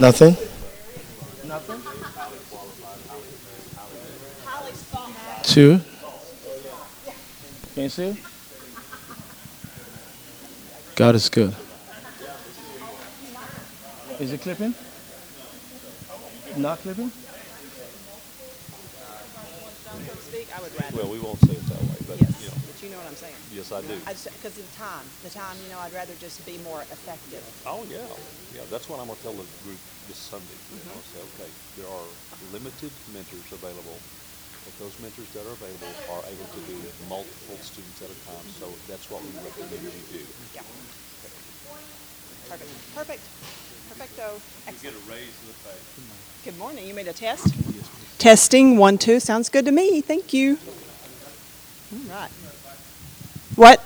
Nothing? Nothing? Two? Can you see? God is good. Is it clipping? Not clipping? speak, I would rather. Well, we won't say it that way, but, Yes, you know, but you know what I'm saying. yes, I do. Because of the time, the time, you know, I'd rather just be more effective. Oh, yeah, yeah, that's what I'm gonna tell the group this Sunday. Mm-hmm. I'll say, okay, there are limited mentors available, but those mentors that are available are able to do multiple students at a time, so that's what we recommend you do. Yeah. Perfect. Perfect. Perfecto. Excellent. a raise in the pay. Good morning. You made a test? Yes, Testing one, two. Sounds good to me. Thank you. All right. What?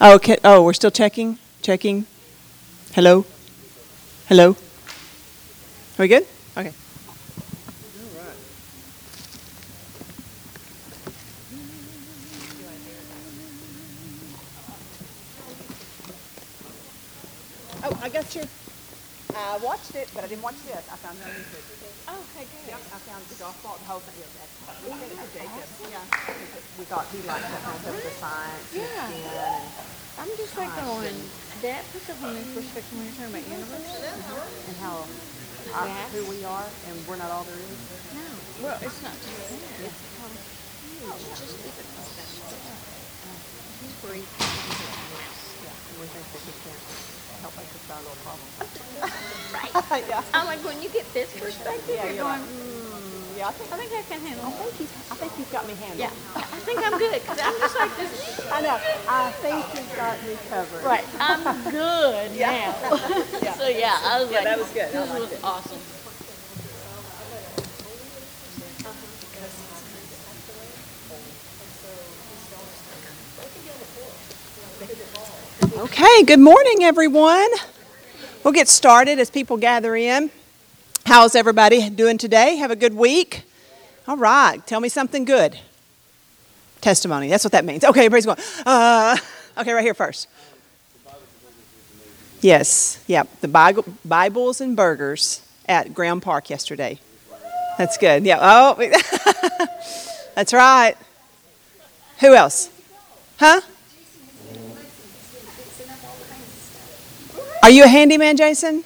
Oh, okay. Oh, we're still checking? Checking? Hello? Hello? Are we good? Okay. Oh, I got your. I watched it, but I didn't watch this. I found it on YouTube. Oh, okay, good. Yep, I found the golf ball, the whole thing. It was excellent. We did it for Jacob. Yeah. We thought he liked that kind of stuff, the science Yeah. and. I'm just like going, that puts us in perspective when you're talking about universe. and how uh, our, Yeah. who we are and we're not all there is. No, well, it's not just that. Oh, it's how huge, just even He's breathing. And we think that he can help us with our yeah. I'm like, when you get this perspective, Yeah, you're you're going, like, mm, Yeah, I think, I think I can handle I it. think he's, I think he's got me handled. Yeah, I think I'm good because I'm just like this. I know. I think he's got me covered. Right, I'm good now. so yeah, I was Yeah, like, that was good. I This was it. awesome. Okay, good morning, everyone. We'll get started as people gather in. How's everybody doing today? Have a good week? All right, tell me something good. Testimony, that's what that means. Okay, everybody's going, uh, okay, right here first. Yes, yep, the Bible, Bibles and burgers at Graham Park yesterday. That's good, yeah. Oh, that's right. Who else? Huh? Are you a handyman, Jason?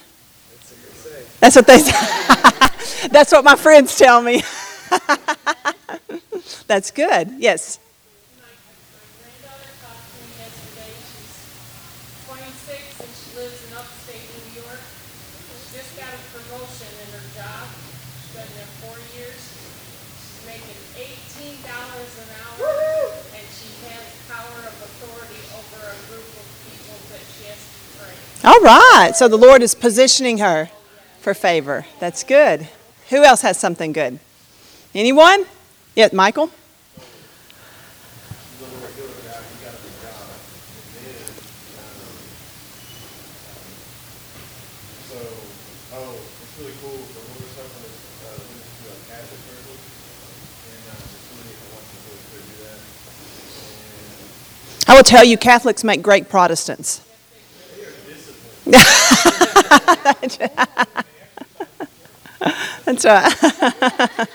That's what they say. That's what my friends tell me. That's good. Yes. My granddaughter talked to me yesterday. She's 26 and she lives in upstate New York. She just got a promotion in her job. She's been there four years. She's making $18 an hour and she has power of authority over a group of people that she has to train. All right. So the Lord is positioning her for favor. That's good. Who else has something good? Anyone? Yeah, Michael? I will tell you, Catholics make great Protestants. that's right.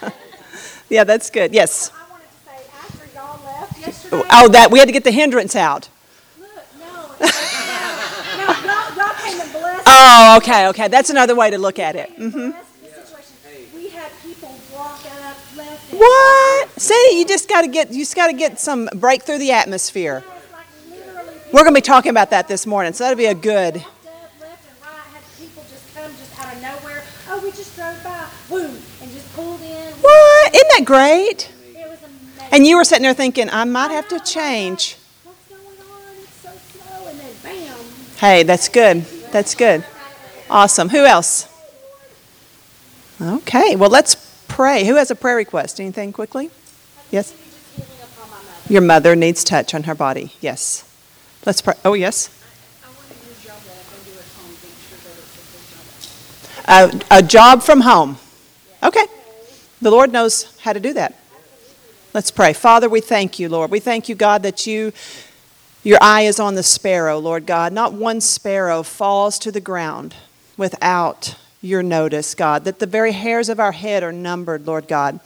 yeah, that's good. Yes. I wanted to say, after y'all left yesterday, Oh, that we had to get the hindrance out. look, no, no, y'all, y'all came and. Oh, okay, okay. That's another way to look at it. blessed mm-hmm. the situation. We had people walk up, left, What? See, you just got to get you just got to get some break through the atmosphere. We're going to be talking about that this morning, so that'll be a good. walked up, left and right, had people just come just out of nowhere. Oh, we just drove by, boom, and just pulled in. What? Isn't that great? It was amazing. And you were sitting there thinking, I might have to change. What's going on? It's so slow, and then bam. Hey, that's good. That's good. Awesome. Who else? Okay, well, let's pray. Who has a prayer request? Anything quickly? Yes? Your mother needs touch on her body. Yes. Let's pray. Oh, yes? A, a job from home. Okay. The Lord knows how to do that. Let's pray. Father, we thank you, Lord. We thank you, God, that you your eye is on the sparrow, Lord God. Not one sparrow falls to the ground without your notice, God, that the very hairs of our head are numbered, Lord God.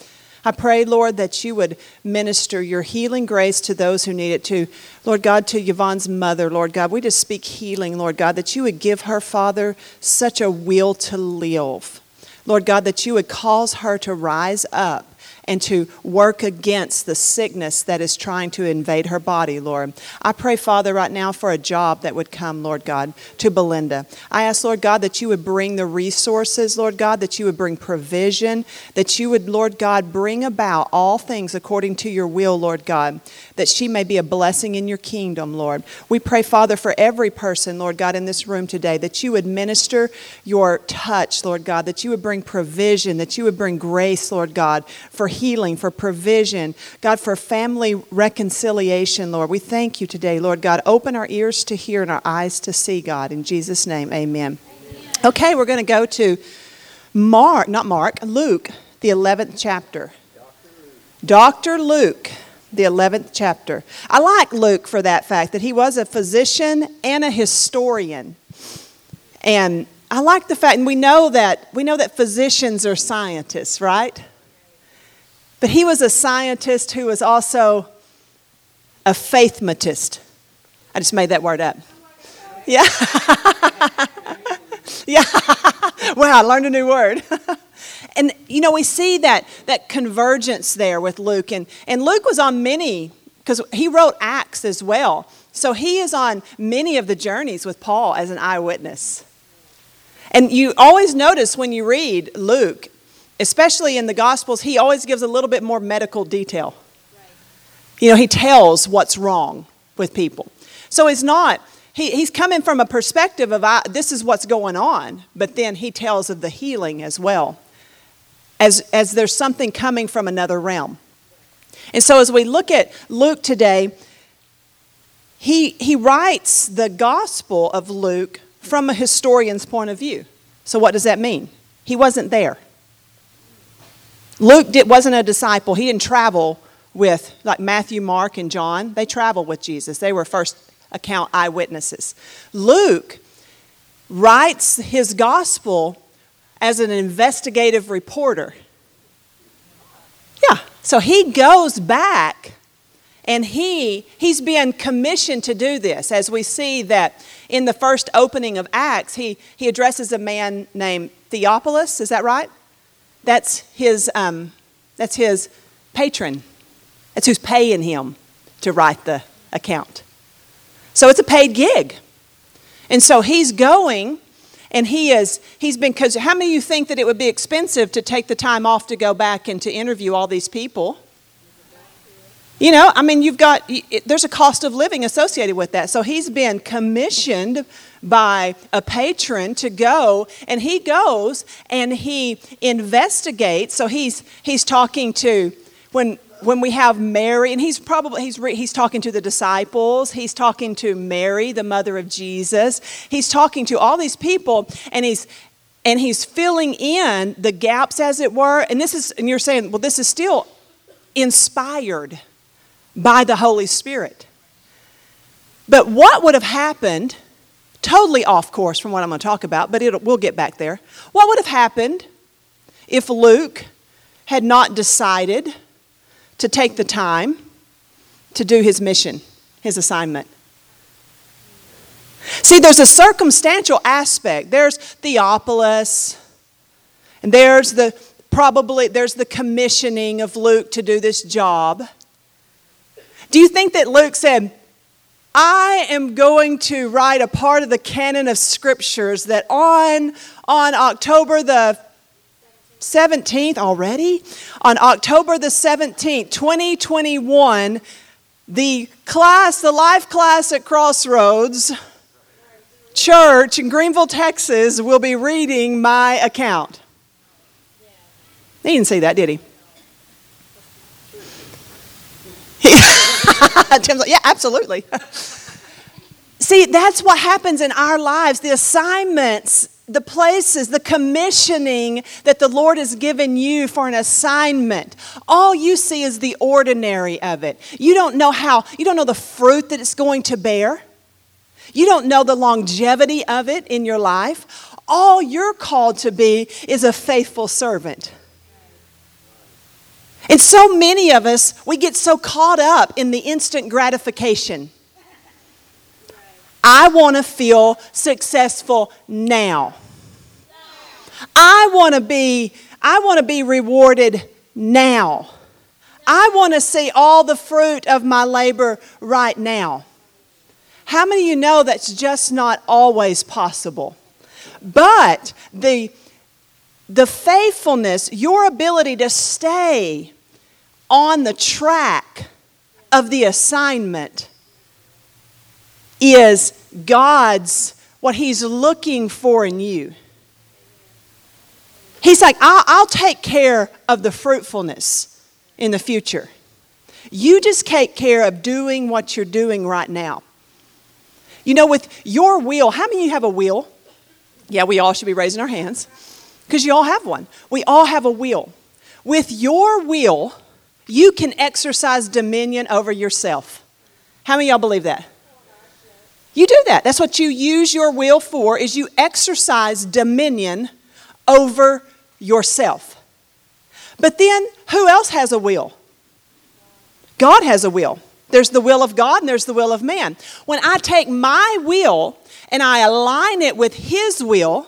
I pray, Lord, that you would minister your healing grace to those who need it, to, Lord God, to Yvonne's mother, Lord God. We just speak healing, Lord God, that you would give her, Father, such a will to live. Lord God, that you would cause her to rise up and to work against the sickness that is trying to invade her body, Lord. I pray, Father, right now for a job that would come, Lord God, to Belinda. I ask, Lord God, that you would bring the resources, Lord God, that you would bring provision, that you would, Lord God, bring about all things according to your will, Lord God, that she may be a blessing in your kingdom, Lord. We pray, Father, for every person, Lord God, in this room today, that you would minister your touch, Lord God, that you would bring provision, that you would bring grace, Lord God, for healing, for provision, God, for family reconciliation, Lord. We thank you today, Lord God. Open our ears to hear and our eyes to see, God. In Jesus' name, amen. Okay, we're going to go to Mark, not Mark, Luke, the 11th chapter. Dr. Luke, the 11th chapter. I like Luke for that fact that he was a physician and a historian. And I like the fact, and we know that we know that physicians are scientists, right? But he was a scientist who was also a faithmatist. I just made that word up. Yeah. yeah. wow, I learned a new word. and you know, we see that that convergence there with Luke and and Luke was on many because he wrote Acts as well. So he is on many of the journeys with Paul as an eyewitness. And you always notice when you read Luke, especially in the Gospels, he always gives a little bit more medical detail. You know, he tells what's wrong with people. So he's not, he, he's coming from a perspective of I, this is what's going on, but then he tells of the healing as well, as, as there's something coming from another realm. And so as we look at Luke today, he, he writes the Gospel of Luke from a historian's point of view. So, what does that mean? He wasn't there. Luke did, wasn't a disciple. He didn't travel with, like Matthew, Mark, and John. They traveled with Jesus. They were first account eyewitnesses. Luke writes his gospel as an investigative reporter. Yeah, so he goes back and he he's been commissioned to do this as we see that in the first opening of acts he he addresses a man named theophilus is that right that's his um, that's his patron. That's who's paying him to write the account. So it's a paid gig. And so he's going and he is he's been because how many of you think that it would be expensive to take the time off to go back and to interview all these people? You know, I mean, you've got, there's a cost of living associated with that. So he's been commissioned by a patron to go, and he goes and he investigates. So he's, he's talking to, when, when we have Mary, and he's probably, he's, he's talking to the disciples, he's talking to Mary, the mother of Jesus, he's talking to all these people, and he's, and he's filling in the gaps, as it were. And this is, and you're saying, well, this is still inspired by the Holy Spirit. But what would have happened, totally off course from what I'm going to talk about, but we'll get back there. What would have happened if Luke had not decided to take the time to do his mission, his assignment? See, there's a circumstantial aspect. There's Theophilus, and there's the probably there's the commissioning of Luke to do this job. Do you think that Luke said, I am going to write a part of the canon of scriptures that on, on October the 17th already? On October the 17th, 2021, the class, the life class at Crossroads Church in Greenville, Texas, will be reading my account. He didn't say that, did he? Like, yeah, absolutely. See, that's what happens in our lives. The assignments, the places, the commissioning that the Lord has given you for an assignment. All you see is the ordinary of it. You don't know how, you don't know the fruit that it's going to bear. You don't know the longevity of it in your life. All you're called to be is a faithful servant. And so many of us, we get so caught up in the instant gratification. I want to feel successful now. I want to be I want to be rewarded now. I want to see all the fruit of my labor right now. How many of you know that's just not always possible? But the, the faithfulness, your ability to stay on the track of the assignment is God's, what He's looking for in you. He's like, I'll, I'll take care of the fruitfulness in the future. You just take care of doing what you're doing right now. You know, with your wheel, how many of you have a wheel? Yeah, we all should be raising our hands because you all have one. We all have a wheel. With your will, you can exercise dominion over yourself. How many of y'all believe that? You do that. That's what you use your will for is you exercise dominion over yourself. But then, who else has a will? God has a will. There's the will of God and there's the will of man. When I take my will and I align it with His will,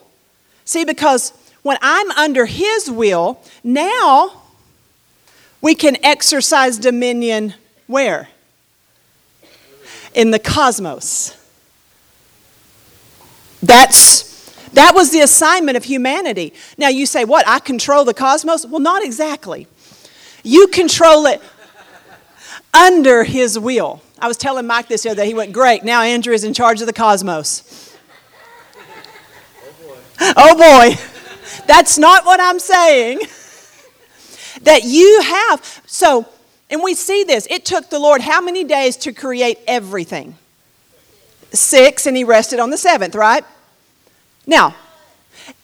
see, because when I'm under His will, now we can exercise dominion where? In the cosmos. That's that was the assignment of humanity. Now you say, what? I control the cosmos? Well, not exactly. You control it under his will. I was telling Mike this the other day. He went, Great, now Andrea is in charge of the cosmos. Oh boy. Oh That's not what I'm saying. That you have. So, and we see this. It took the Lord how many days to create everything? Six, and he rested on the seventh, right? Now,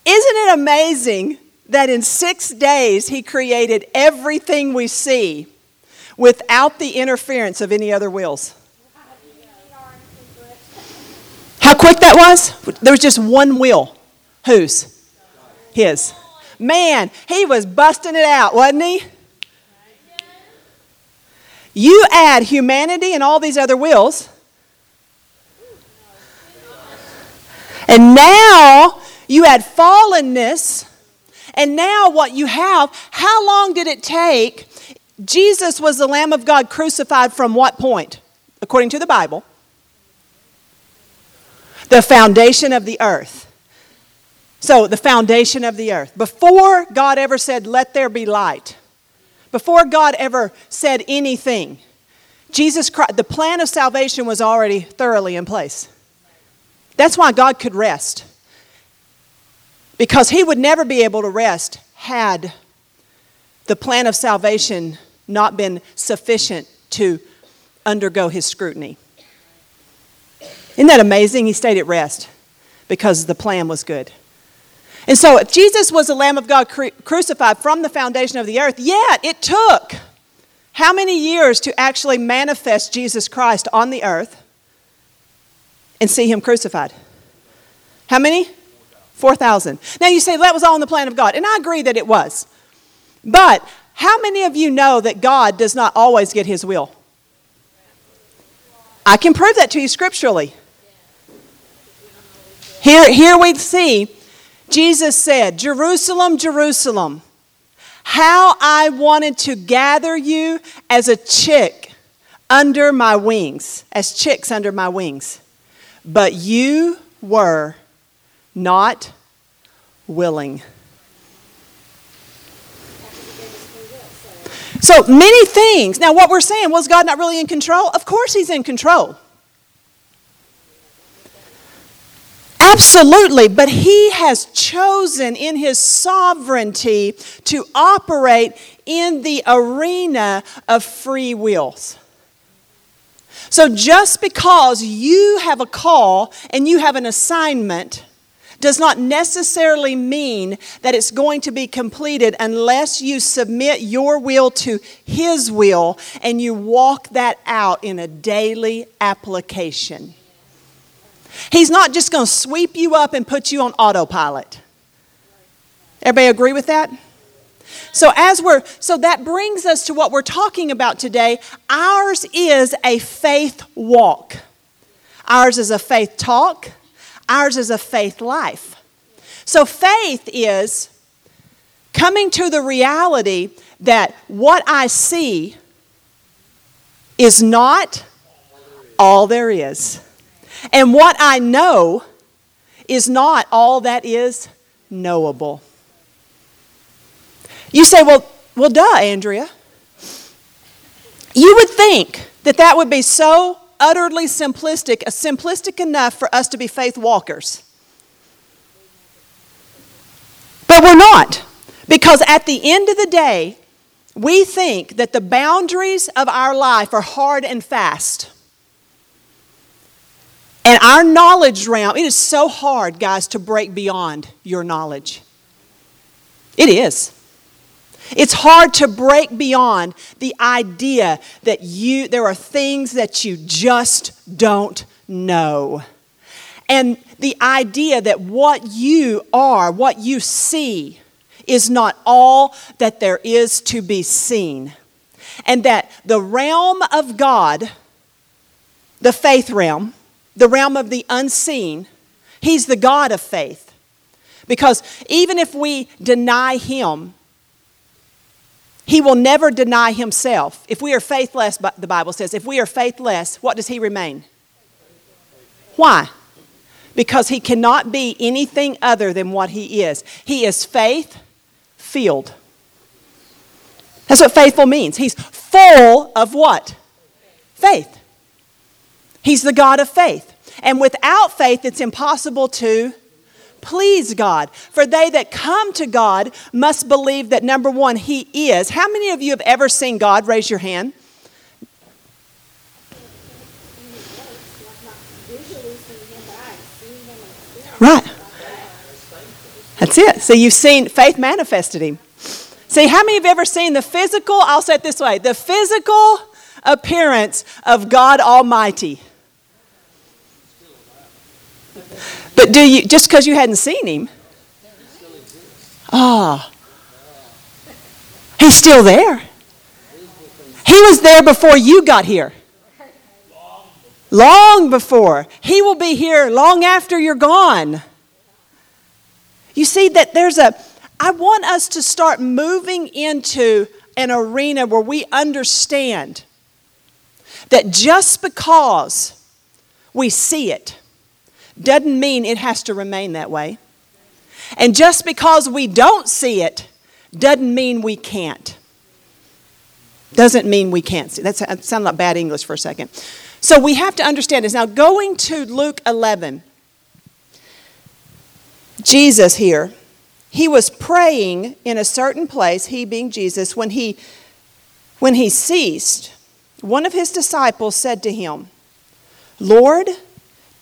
isn't it amazing that in six days he created everything we see without the interference of any other wills? How quick that was? There was just one will. Whose? His. Man, he was busting it out, wasn't he? You add humanity and all these other wills, And now you had fallenness, and now what you have, how long did it take? Jesus was the Lamb of God crucified from what point, according to the Bible? The foundation of the earth. So, the foundation of the earth. Before God ever said, Let there be light, before God ever said anything, Jesus Christ, the plan of salvation was already thoroughly in place. That's why God could rest. Because he would never be able to rest had the plan of salvation not been sufficient to undergo his scrutiny. Isn't that amazing? He stayed at rest because the plan was good. And so, if Jesus was the Lamb of God cru- crucified from the foundation of the earth, yet it took how many years to actually manifest Jesus Christ on the earth? and see him crucified. How many? 4,000. Now you say that was all in the plan of God, and I agree that it was. But how many of you know that God does not always get his will? I can prove that to you scripturally. Here, here we see Jesus said, Jerusalem, Jerusalem, how I wanted to gather you as a chick under my wings, as chicks under my wings. But you were not willing. So many things. Now, what we're saying, was God not really in control? Of course, He's in control. Absolutely, but He has chosen in His sovereignty to operate in the arena of free wills. So just because you have a call and you have an assignment does not necessarily mean that it's going to be completed unless you submit your will to His will and you walk that out in a daily application. He's not just going to sweep you up and put you on autopilot. Everybody agree with that? So as we're so that brings us to what we're talking about today. Ours is a faith walk. Ours is a faith talk. Ours is a faith life. So faith is coming to the reality that what I see is not all there is. And what I know is not all that is knowable. You say, well, well, duh, Andrea. You would think that that would be so utterly simplistic, uh, simplistic enough for us to be faith walkers. But we're not. Because at the end of the day, we think that the boundaries of our life are hard and fast. And our knowledge realm, it is so hard, guys, to break beyond your knowledge. It is. It's hard to break beyond the idea that you there are things that you just don't know. And the idea that what you are, what you see, is not all that there is to be seen. And that the realm of God, the faith realm, the realm of the unseen, He's the God of faith. Because even if we deny Him, He will never deny Himself. If we are faithless, the Bible says, if we are faithless, what does He remain? Why? Because He cannot be anything other than what He is. He is faith filled. That's what faithful means. He's full of what? Faith. He's the God of faith. And without faith, it's impossible to please God. For they that come to God must believe that number one, He is. How many of you have ever seen God? Raise your hand. Right. That's it. So you've seen faith manifested Him. See, how many have ever seen the physical? I'll say it this way the physical appearance of God Almighty. But do you, just because you hadn't seen him? Ah. Oh, he's still there. He was there before you got here. Long before. He will be here long after you're gone. You see that there's a, I want us to start moving into an arena where we understand that just because we see it doesn't mean it has to remain that way. And just because we don't see it doesn't mean we can't. Doesn't mean we can't see. That sounded like bad English for a second. So we have to understand this. Now, going to Luke 11, Jesus here, he was praying in a certain place, he being Jesus, when he, when he ceased, one of his disciples said to him, Lord,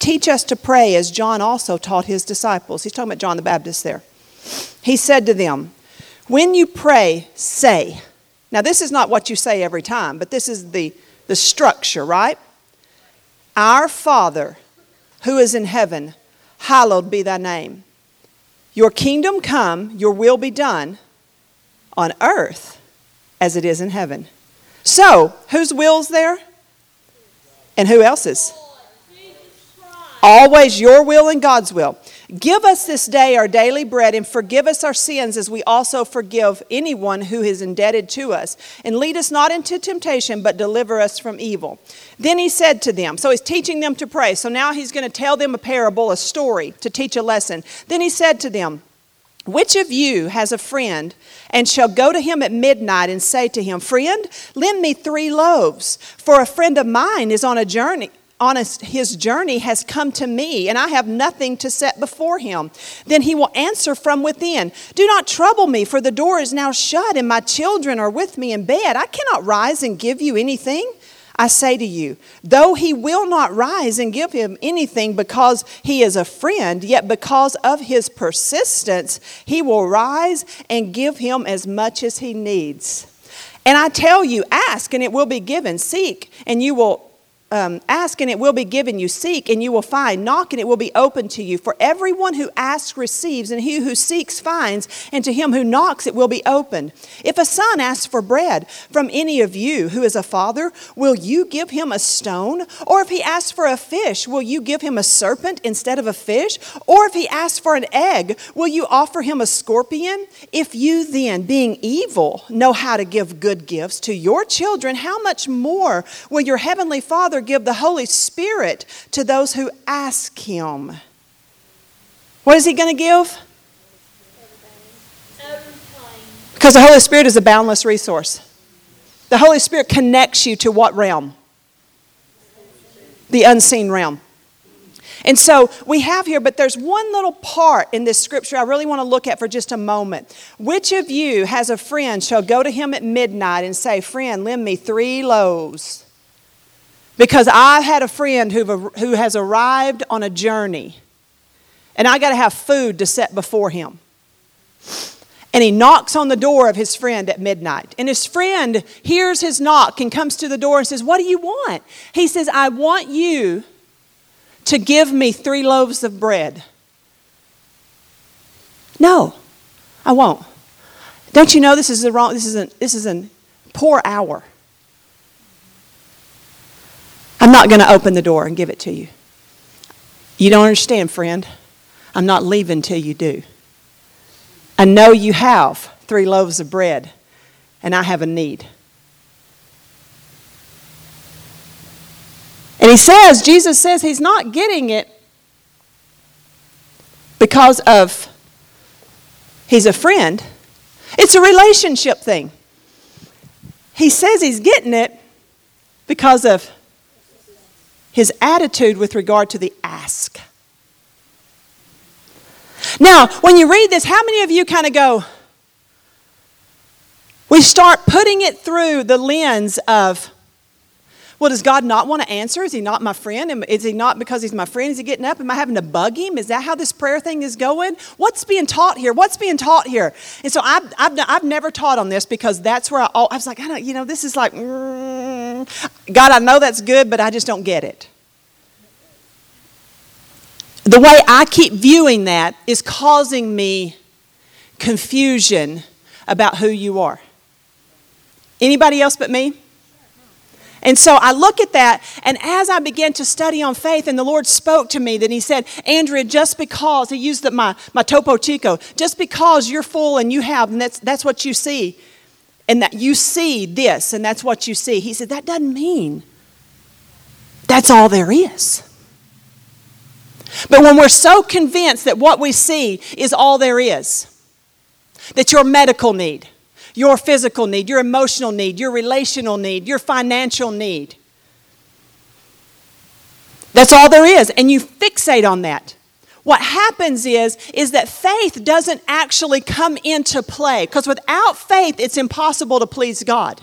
teach us to pray as John also taught his disciples. He's talking about John the Baptist there. He said to them, When you pray, say. Now, this is not what you say every time, but this is the, the structure, right? Our Father, who is in heaven, hallowed be thy name. Your kingdom come, your will be done on earth as it is in heaven. So, whose will's there? And who else's? Always your will and God's will. Give us this day our daily bread and forgive us our sins as we also forgive anyone who is indebted to us. And lead us not into temptation, but deliver us from evil. Then he said to them, so he's teaching them to pray. So now he's going to tell them a parable, a story to teach a lesson. Then he said to them, which of you has a friend and shall go to him at midnight and say to him, Friend, lend me three loaves, for a friend of mine is on a journey on his journey has come to me, and I have nothing to set before him. Then he will answer from within Do not trouble me, for the door is now shut, and my children are with me in bed. I cannot rise and give you anything. I say to you, though he will not rise and give him anything because he is a friend, yet because of his persistence, he will rise and give him as much as he needs. And I tell you, ask and it will be given, seek and you will um, ask and it will be given you. Seek and you will find. Knock and it will be open to you. For everyone who asks receives, and he who seeks finds, and to him who knocks it will be opened. If a son asks for bread from any of you who is a father, will you give him a stone? Or if he asks for a fish, will you give him a serpent instead of a fish? Or if he asks for an egg, will you offer him a scorpion? If you then, being evil, know how to give good gifts to your children, how much more will your heavenly Father give the Holy Spirit to those who ask Him. What is He going to give? Because the Holy Spirit is a boundless resource. The Holy Spirit connects you to what realm? The unseen realm. And so we have here, but there's one little part in this scripture I really want to look at for just a moment. Which of you has a friend shall go to him at midnight and say, Friend, lend me three loaves? Because I've had a friend who, who has arrived on a journey, and I got to have food to set before him. And he knocks on the door of his friend at midnight. And his friend hears his knock and comes to the door and says, What do you want? He says, I want you to give me three loaves of bread. No, I won't. Don't you know this is the wrong, this is a, this is a poor hour. I'm not going to open the door and give it to you. You don't understand, friend. I'm not leaving till you do. I know you have three loaves of bread, and I have a need. And he says, Jesus says he's not getting it because of he's a friend. It's a relationship thing. He says he's getting it because of his attitude with regard to the ask. Now, when you read this, how many of you kind of go, we start putting it through the lens of, well, does God not want to answer? Is he not my friend? Is he not because he's my friend? Is he getting up? Am I having to bug him? Is that how this prayer thing is going? What's being taught here? What's being taught here? And so I've, I've, I've never taught on this because that's where I, I was like, I don't, you know, this is like, mm, God, I know that's good, but I just don't get it. The way I keep viewing that is causing me confusion about who you are. Anybody else but me? And so I look at that, and as I began to study on faith, and the Lord spoke to me, that He said, Andrea, just because, He used the, my, my Topo Chico, just because you're full and you have, and that's, that's what you see, and that you see this, and that's what you see. He said, that doesn't mean that's all there is. But when we're so convinced that what we see is all there is, that your medical need, your physical need, your emotional need, your relational need, your financial need. That's all there is, and you fixate on that. What happens is, is that faith doesn't actually come into play because without faith, it's impossible to please God.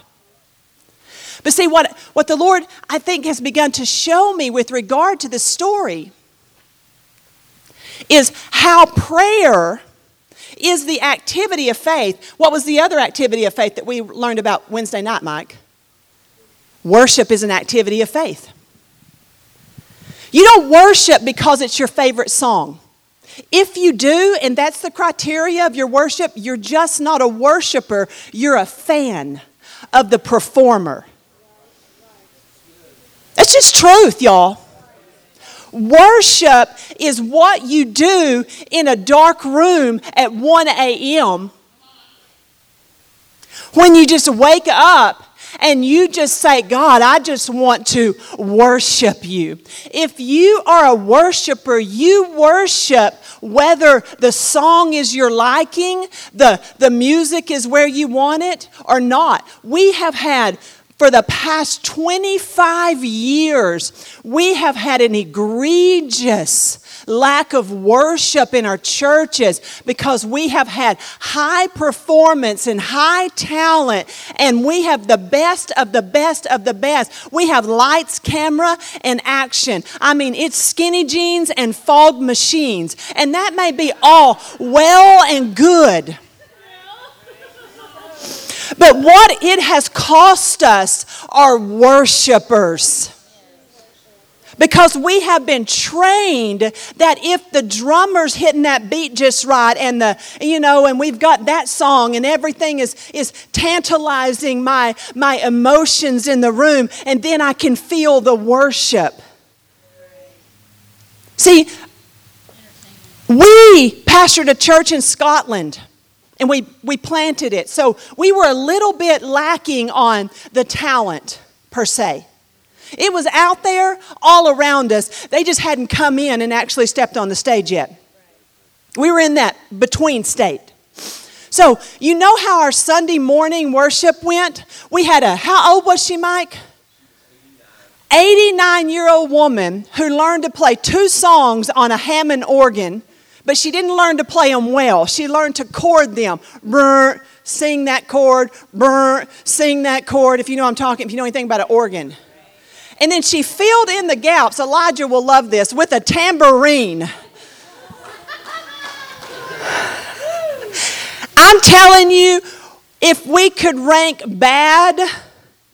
But see, what, what the Lord, I think, has begun to show me with regard to the story is how prayer is the activity of faith. What was the other activity of faith that we learned about Wednesday night, Mike? Worship is an activity of faith. You don't worship because it's your favorite song. If you do, and that's the criteria of your worship, you're just not a worshiper, you're a fan of the performer. That's just truth, y'all. Worship is what you do in a dark room at 1 a.m. When you just wake up and you just say, God, I just want to worship you. If you are a worshiper, you worship whether the song is your liking, the, the music is where you want it, or not. We have had for the past 25 years, we have had an egregious lack of worship in our churches because we have had high performance and high talent, and we have the best of the best of the best. We have lights, camera, and action. I mean, it's skinny jeans and fog machines, and that may be all well and good. But what it has cost us are worshipers. because we have been trained that if the drummer's hitting that beat just right and the you know and we've got that song and everything is is tantalizing my my emotions in the room and then I can feel the worship see we pastored a church in Scotland and we, we planted it. So we were a little bit lacking on the talent per se. It was out there all around us. They just hadn't come in and actually stepped on the stage yet. We were in that between state. So, you know how our Sunday morning worship went? We had a, how old was she, Mike? 89 year old woman who learned to play two songs on a Hammond organ but she didn't learn to play them well. She learned to chord them. Brr, sing that chord, brr, sing that chord, if you know I'm talking, if you know anything about an organ. And then she filled in the gaps, Elijah will love this, with a tambourine. I'm telling you, if we could rank bad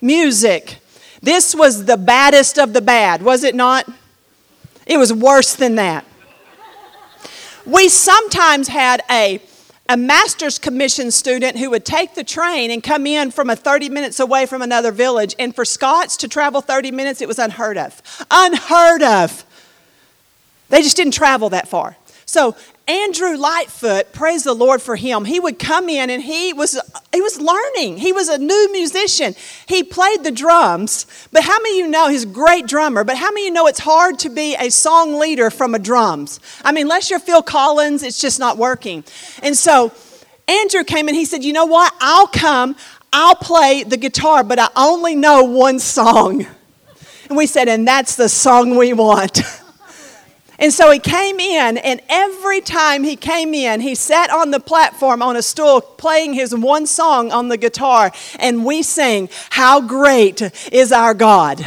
music, this was the baddest of the bad, was it not? It was worse than that. We sometimes had a, a master's commission student who would take the train and come in from a 30 minutes away from another village. And for Scots to travel 30 minutes, it was unheard of. Unheard of. They just didn't travel that far. So Andrew Lightfoot, praise the Lord for him. He would come in and he was he was learning. He was a new musician. He played the drums, but how many of you know he's a great drummer, but how many of you know it's hard to be a song leader from a drums? I mean, unless you're Phil Collins, it's just not working. And so Andrew came and he said, "You know what? I'll come. I'll play the guitar, but I only know one song." And we said, "And that's the song we want." And so he came in, and every time he came in, he sat on the platform on a stool playing his one song on the guitar, and we sang, How Great is Our God.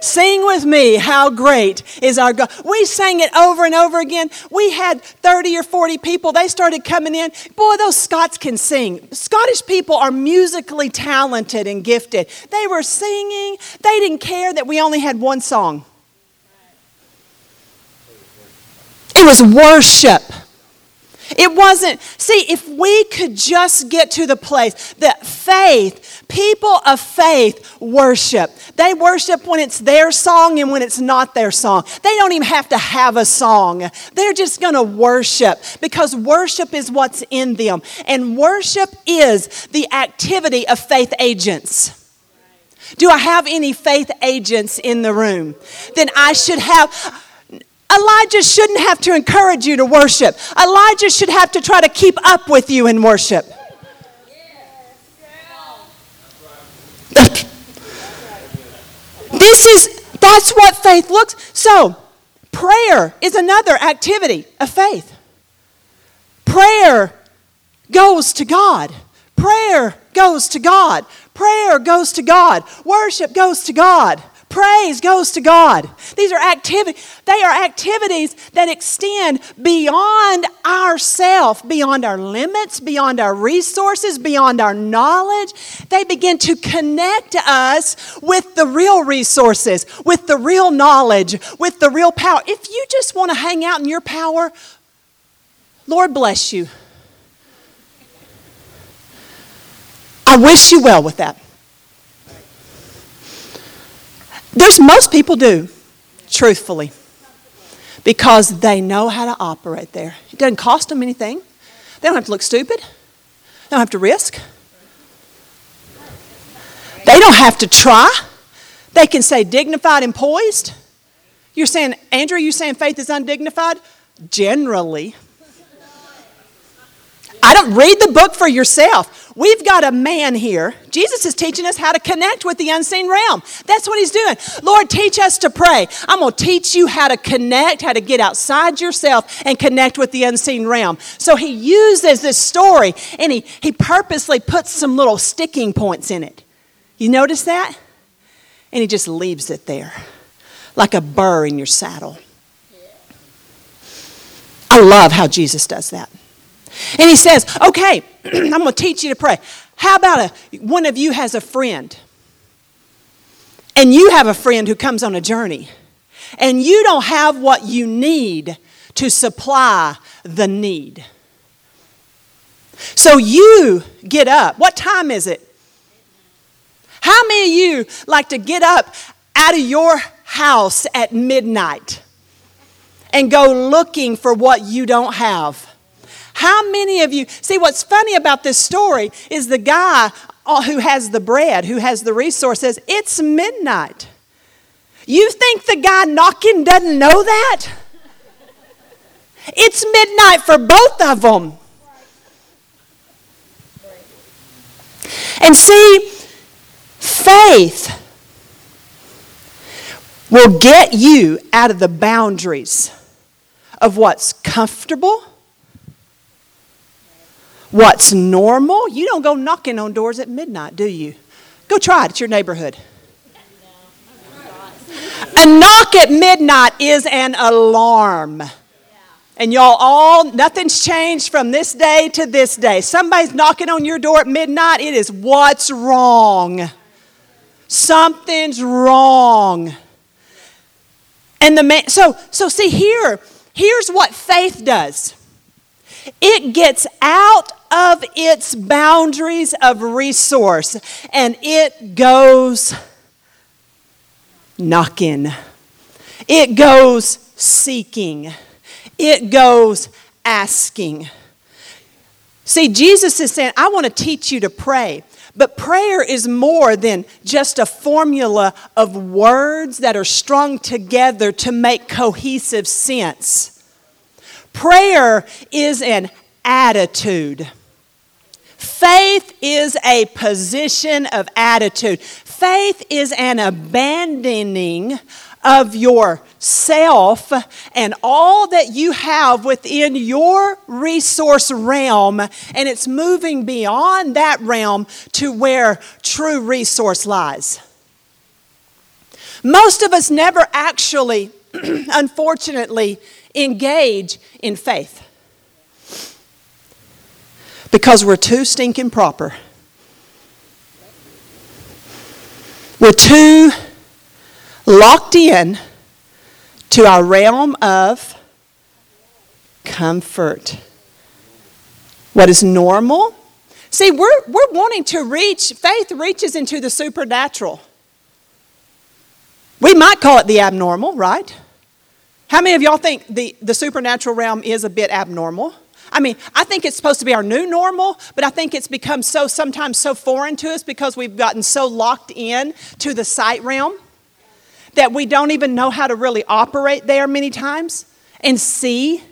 Sing with me, how great is our God. We sang it over and over again. We had 30 or 40 people. They started coming in. Boy, those Scots can sing. Scottish people are musically talented and gifted. They were singing, they didn't care that we only had one song. It was worship. It wasn't, see, if we could just get to the place that faith, people of faith worship. They worship when it's their song and when it's not their song. They don't even have to have a song. They're just going to worship because worship is what's in them. And worship is the activity of faith agents. Do I have any faith agents in the room? Then I should have Elijah shouldn't have to encourage you to worship. Elijah should have to try to keep up with you in worship. this is that's what faith looks. So, prayer is another activity of faith. Prayer goes to God. Prayer goes to God. Prayer goes to God. Worship goes to God. Praise goes to God. These are activities, they are activities that extend beyond ourself, beyond our limits, beyond our resources, beyond our knowledge. They begin to connect us with the real resources, with the real knowledge, with the real power. If you just want to hang out in your power, Lord bless you. I wish you well with that. There's most people do, truthfully, because they know how to operate there. It doesn't cost them anything. They don't have to look stupid. They don't have to risk. They don't have to try. They can say dignified and poised. You're saying, Andrea, you're saying faith is undignified? Generally. I don't read the book for yourself. We've got a man here. Jesus is teaching us how to connect with the unseen realm. That's what he's doing. Lord, teach us to pray. I'm going to teach you how to connect, how to get outside yourself and connect with the unseen realm. So he uses this story and he, he purposely puts some little sticking points in it. You notice that? And he just leaves it there like a burr in your saddle. I love how Jesus does that. And he says, Okay, I'm going to teach you to pray. How about a, one of you has a friend, and you have a friend who comes on a journey. and you don't have what you need to supply the need. So you get up. What time is it? How many of you like to get up out of your house at midnight and go looking for what you don't have? How many of you see what's funny about this story is the guy uh, who has the bread, who has the resources, it's midnight. You think the guy knocking doesn't know that? It's midnight for both of them. And see, faith will get you out of the boundaries of what's comfortable, what's normal. You don't go knocking on doors at midnight, do you? Go try it. It's your neighborhood. A knock at midnight is an alarm. And y'all all, nothing's changed from this day to this day. Somebody's knocking on your door at midnight. It is what's wrong. Something's wrong. And the man, so, so see here, here's what faith does. It gets out of its boundaries of resource and it goes knocking. It goes seeking. It goes asking. See, Jesus is saying, I want to teach you to pray. But prayer is more than just a formula of words that are strung together to make cohesive sense. Prayer is an attitude. Faith is a position of attitude. Faith is an abandoning of yourself and all that you have within your resource realm, and it's moving beyond that realm to where true resource lies. Most of us never actually, unfortunately, engage in faith because we're too stinking proper. We're too locked in to our realm of comfort. What is normal? See, we're, we're wanting to reach, faith reaches into the supernatural. We might call it the abnormal, right? How many of y'all think the, the supernatural realm is a bit abnormal? I mean, I think it's supposed to be our new normal, but I think it's become so sometimes so foreign to us because we've gotten so locked in to the sight realm that we don't even know how to really operate there many times and see.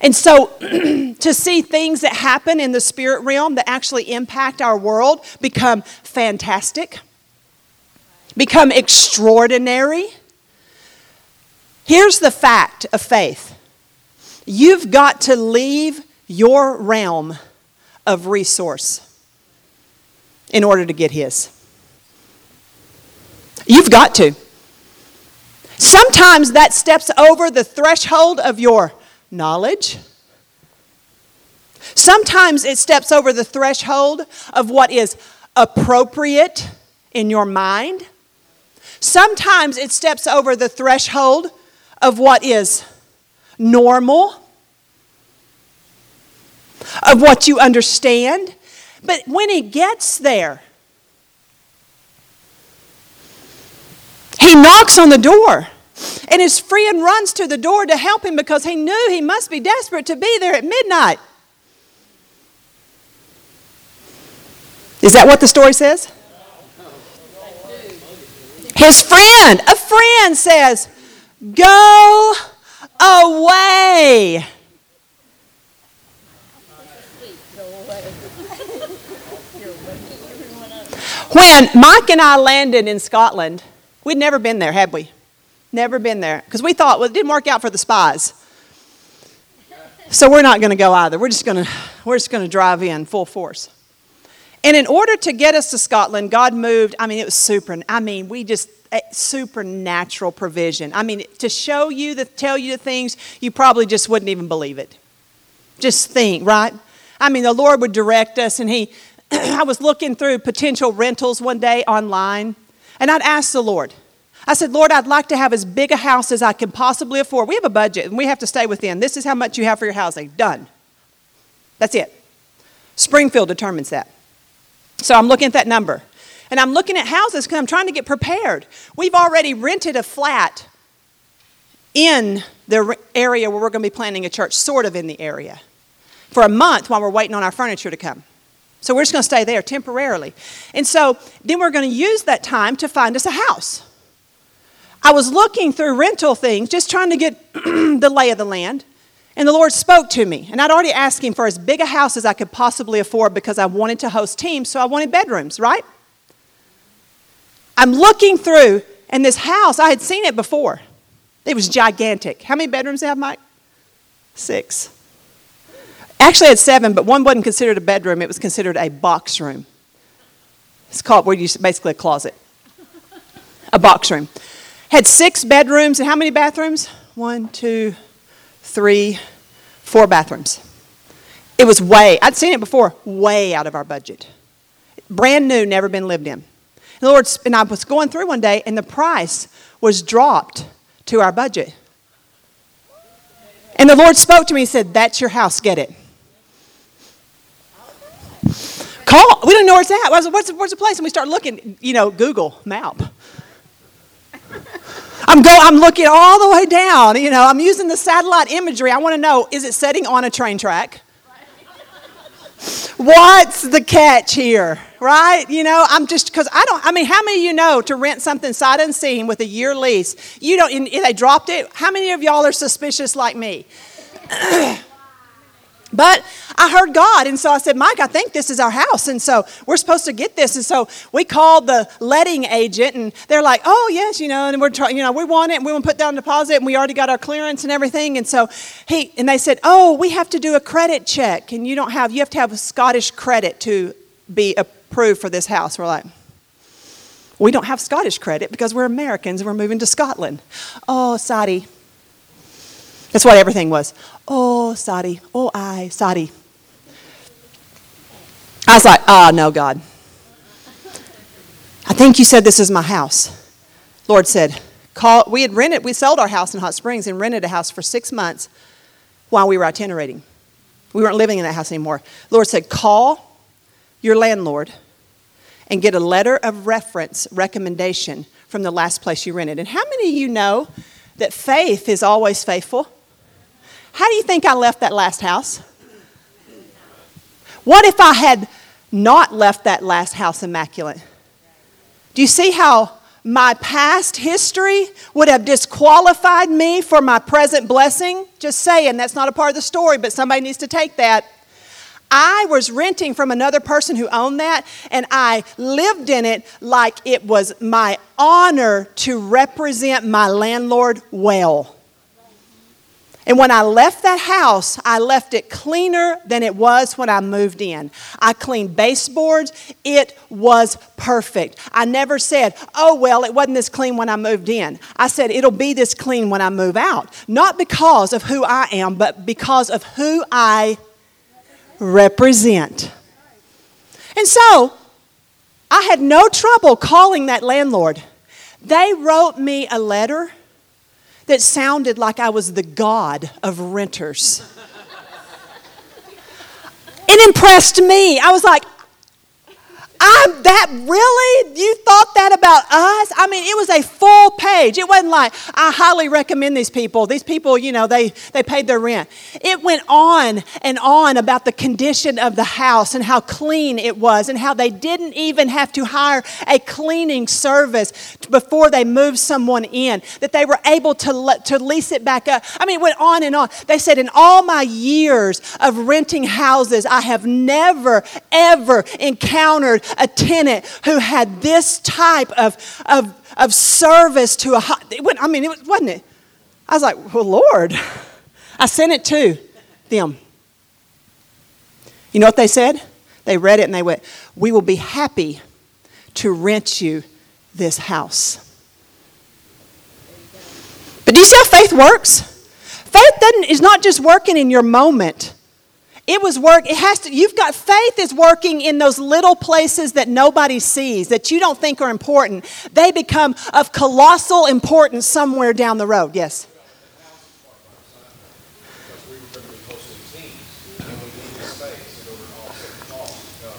And so, to see things that happen in the spirit realm that actually impact our world become fantastic, become extraordinary. Here's the fact of faith you've got to leave your realm of resource in order to get His. You've got to. Sometimes that steps over the threshold of your knowledge. Sometimes it steps over the threshold of what is appropriate in your mind. Sometimes it steps over the threshold of what is normal, of what you understand. But when he gets there, He knocks on the door. And his friend runs to the door to help him because he knew he must be desperate to be there at midnight. Is that what the story says? His friend, a friend says, Go away. When Mike and I landed in Scotland, We'd never been there, had we? Never been there. Because we thought, well, it didn't work out for the spies. So we're not going to go either. We're just going to we're just going to drive in full force. And in order to get us to Scotland, God moved. I mean, it was super. I mean, we just eh, supernatural provision. I mean, to show you, the tell you the things you probably just wouldn't even believe it. Just think, right? I mean, the Lord would direct us, and He. I was looking through potential rentals one day online, and I'd ask the Lord, I said, Lord, I'd like to have as big a house as I can possibly afford. We have a budget and we have to stay within. This is how much you have for your housing. Done. That's it. Springfield determines that. So I'm looking at that number. And I'm looking at houses because I'm trying to get prepared. We've already rented a flat in the area where we're going to be planning a church, sort of in the area, for a month while we're waiting on our furniture to come. So we're just going to stay there temporarily. And so then we're going to use that time to find us a house. I was looking through rental things, just trying to get the lay of the land. And the Lord spoke to me. And I'd already asked Him for as big a house as I could possibly afford because I wanted to host teams, so I wanted bedrooms, right? I'm looking through, and this house, I had seen it before. It was gigantic. How many bedrooms do you have, Mike? Six. Actually, I had seven, but one wasn't considered a bedroom, it was considered a box room. It's called where you basically a closet, a box room. Had six bedrooms and how many bathrooms? One, two, three, four bathrooms. It was way, I'd seen it before, way out of our budget. Brand new, never been lived in. And the Lord, and I was going through one day, and the price was dropped to our budget. And the Lord spoke to me and said, That's your house, get it. Call, we don't know where it's at. What's, what's, where's the place? And we start looking, you know, Google map. I'm, go, I'm looking all the way down, you know, I'm using the satellite imagery. I want to know is it setting on a train track? What's the catch here? Right? You know, I'm just because I don't. I mean, how many of you know to rent something sight unseen with a year lease? You don't. And they dropped it. How many of y'all are suspicious like me? But I heard God, and so I said, Mike, I think this is our house, and so we're supposed to get this. And so we called the letting agent, and they're like, oh, yes, you know, and we're trying, you know, we want it, and we want to put down a deposit, and we already got our clearance and everything. And so he, and they said, oh, we have to do a credit check, and you don't have, you have to have a Scottish credit to be approved for this house. We're like, we don't have Scottish credit because we're Americans and we're moving to Scotland. Oh, sorry. That's what everything was. Oh, sorry. Oh, I, sorry. I was like, ah, oh, no, God. I think you said this is my house. Lord said, call. We had rented, we sold our house in Hot Springs and rented a house for six months while we were itinerating. We weren't living in that house anymore. Lord said, call your landlord and get a letter of reference recommendation from the last place you rented. And how many of you know that faith is always faithful? How do you think I left that last house? What if I had not left that last house immaculate? Do you see how my past history would have disqualified me for my present blessing? Just saying, that's not a part of the story, but somebody needs to take that. I was renting from another person who owned that, and I lived in it like it was my honor to represent my landlord well. And when I left that house, I left it cleaner than it was when I moved in. I cleaned baseboards. It was perfect. I never said, oh, well, it wasn't this clean when I moved in. I said, it'll be this clean when I move out. Not because of who I am, but because of who I represent. And so, I had no trouble calling that landlord. They wrote me a letter that sounded like I was the god of renters. it impressed me. I was like, I'm that really? You thought that about us? I mean, it was a full page. It wasn't like, I highly recommend these people. These people, you know, they, they paid their rent. It went on and on about the condition of the house and how clean it was and how they didn't even have to hire a cleaning service before they moved someone in, that they were able to, let, to lease it back up. I mean, it went on and on. They said, in all my years of renting houses, I have never, ever encountered a tenant who had this type of, of, of service to a, I mean, it wasn't it? I was like, well, Lord. I sent it to them. You know what they said? They read it and they went, We will be happy to rent you this house. But do you see how faith works? Faith doesn't, is not just working in your moment. It was work. It has to. You've got faith is working in those little places that nobody sees, that you don't think are important. They become of colossal importance somewhere down the road. Yes.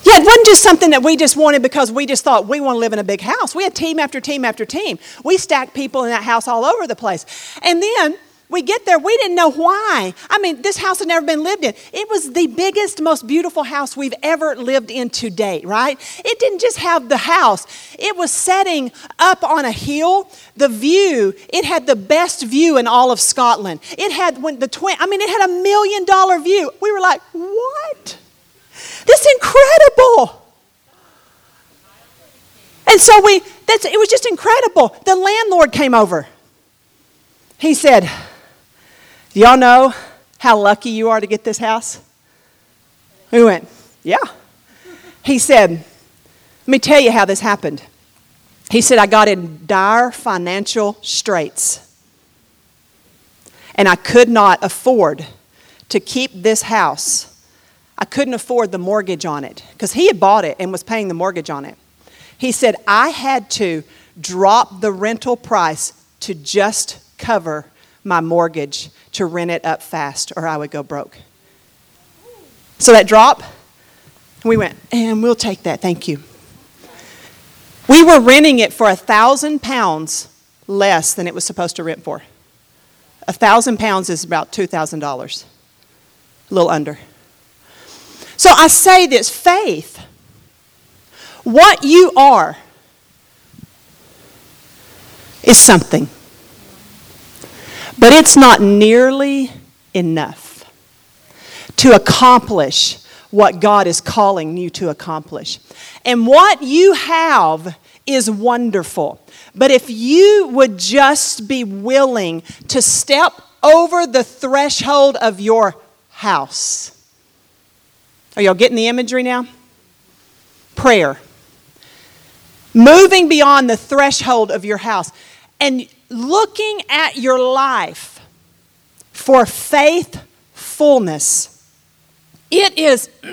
Yeah, it wasn't just something that we just wanted because we just thought we want to live in a big house. We had team after team after team. We stacked people in that house all over the place. And then we get there, we didn't know why. I mean, this house had never been lived in. It was the biggest, most beautiful house we've ever lived in to date, right? It didn't just have the house, it was setting up on a hill. The view, it had the best view in all of Scotland. It had when the twin, I mean, it had a million dollar view. We were like, what? This is incredible. And so we, that's, it was just incredible. The landlord came over. He said, Do y'all know how lucky you are to get this house? We went, Yeah. He said, Let me tell you how this happened. He said, I got in dire financial straits, and I could not afford to keep this house I couldn't afford the mortgage on it because he had bought it and was paying the mortgage on it. He said, I had to drop the rental price to just cover my mortgage to rent it up fast or I would go broke. So that drop, we went, and we'll take that, thank you. We were renting it for a thousand pounds less than it was supposed to rent for. A thousand pounds is about $2,000, a little under. So I say this faith, what you are, is something. But it's not nearly enough to accomplish what God is calling you to accomplish. And what you have is wonderful. But if you would just be willing to step over the threshold of your house, are y'all getting the imagery now? Prayer. Moving beyond the threshold of your house and looking at your life for faithfulness. It is,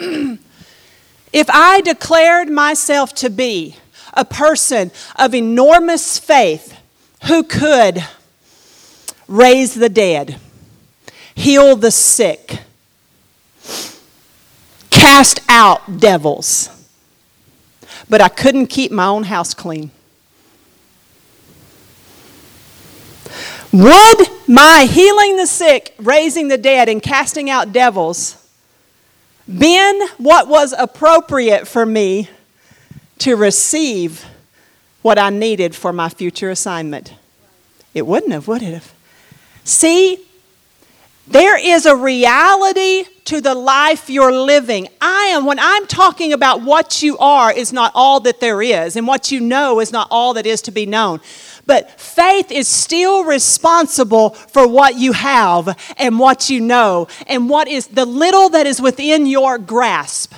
if I declared myself to be a person of enormous faith who could raise the dead, heal the sick, cast out devils. But I couldn't keep my own house clean. Would my healing the sick, raising the dead, and casting out devils been what was appropriate for me to receive what I needed for my future assignment? It wouldn't have, would it have? See, there is a reality to the life you're living. I am, when I'm talking about what you are, is not all that there is, and what you know is not all that is to be known. But faith is still responsible for what you have and what you know, and what is the little that is within your grasp.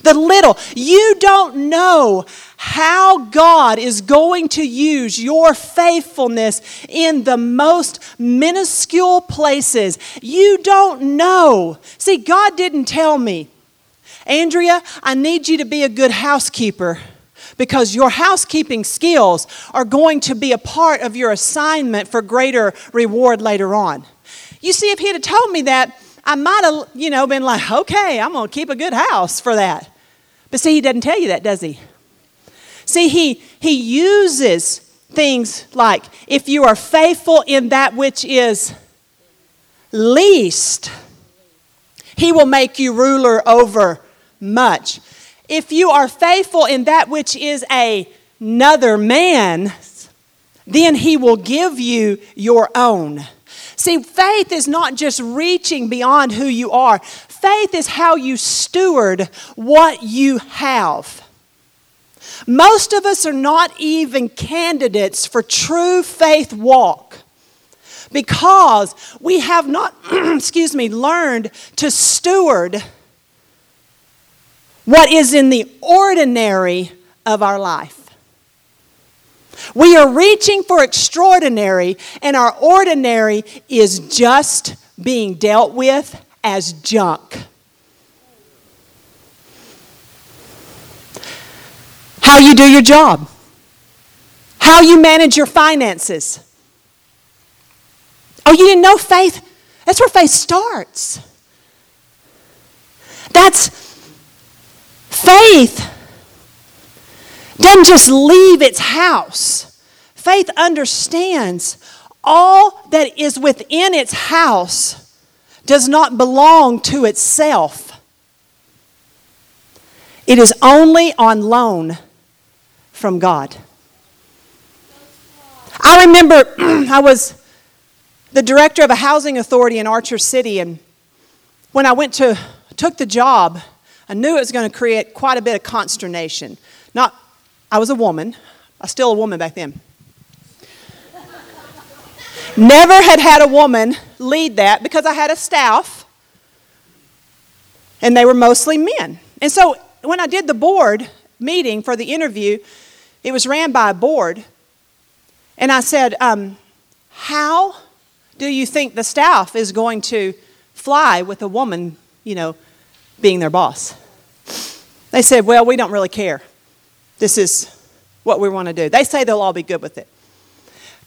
The little. You don't know how God is going to use your faithfulness in the most minuscule places. You don't know. See, God didn't tell me, Andrea, I need you to be a good housekeeper because your housekeeping skills are going to be a part of your assignment for greater reward later on. You see, if he'd have told me that, I might have, you know, been like, okay, I'm going to keep a good house for that. But see, he doesn't tell you that, does he? See, he, he uses things like if you are faithful in that which is least, he will make you ruler over much. If you are faithful in that which is a, another man, then he will give you your own. See, faith is not just reaching beyond who you are, faith is how you steward what you have. Most of us are not even candidates for true faith walk because we have not, excuse me, learned to steward what is in the ordinary of our life. We are reaching for extraordinary, and our ordinary is just being dealt with as junk. How you do your job, how you manage your finances. Oh, you didn't know faith? That's where faith starts. That's faith doesn't just leave its house. Faith understands all that is within its house does not belong to itself. It is only on loan from God. I remember I was the director of a housing authority in Archer City, and when I went to took the job, I knew it was going to create quite a bit of consternation. Not, I was a woman. I was still a woman back then. Never had had a woman lead that because I had a staff, and they were mostly men. And so when I did the board meeting for the interview, it was ran by a board, and I said, um, How do you think the staff is going to fly with a woman, you know, being their boss? They said, Well, we don't really care. This is what we want to do. They say they'll all be good with it.